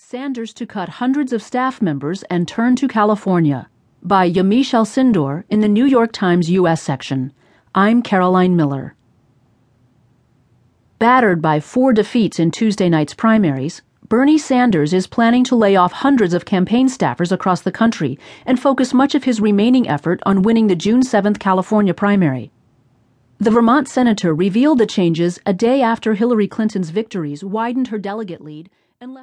Sanders to cut hundreds of staff members and turn to California by Yamiche Alcindor in the New York Times U.S. section. I'm Caroline Miller. Battered by four defeats in Tuesday night's primaries, Bernie Sanders is planning to lay off hundreds of campaign staffers across the country and focus much of his remaining effort on winning the June 7th California primary. The Vermont senator revealed the changes a day after Hillary Clinton's victories widened her delegate lead